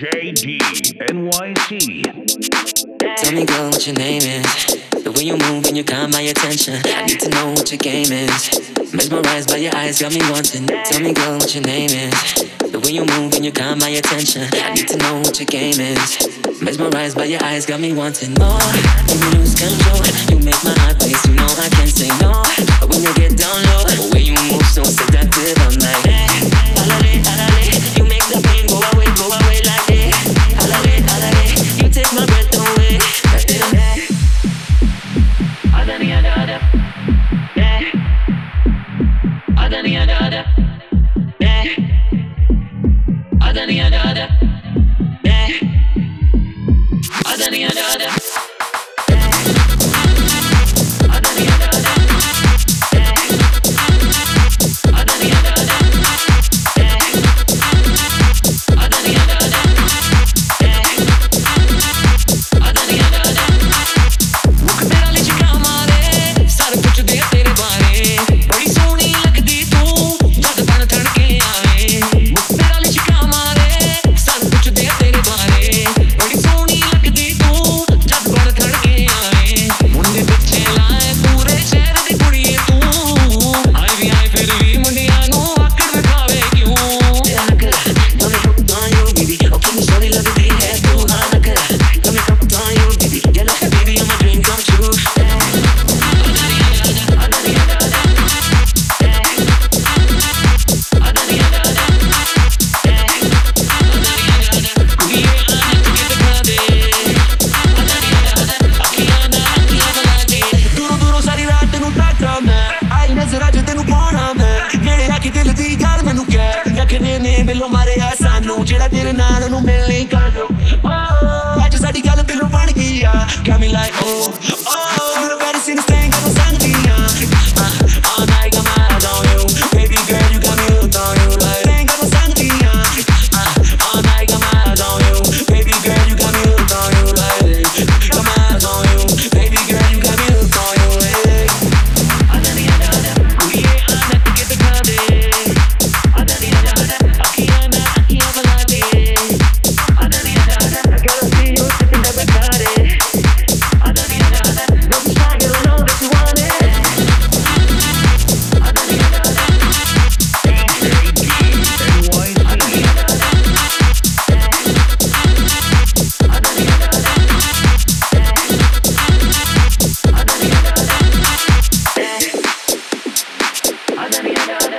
JDNYC. Tell me, girl, what your name is. The way you move and you got my attention. I need to know what your game is. Mesmerized by your eyes, got me wanting. Tell me, girl, what your name is. The way you move and you got my attention. I need to know what your game is. Mesmerized by your eyes, got me wanting more. When you lose control, you make my heart race. You know I can't say no. But when you get down low, the way you move so seductive, all night. other, other, other, yeah. the other. মুচেড়াদের না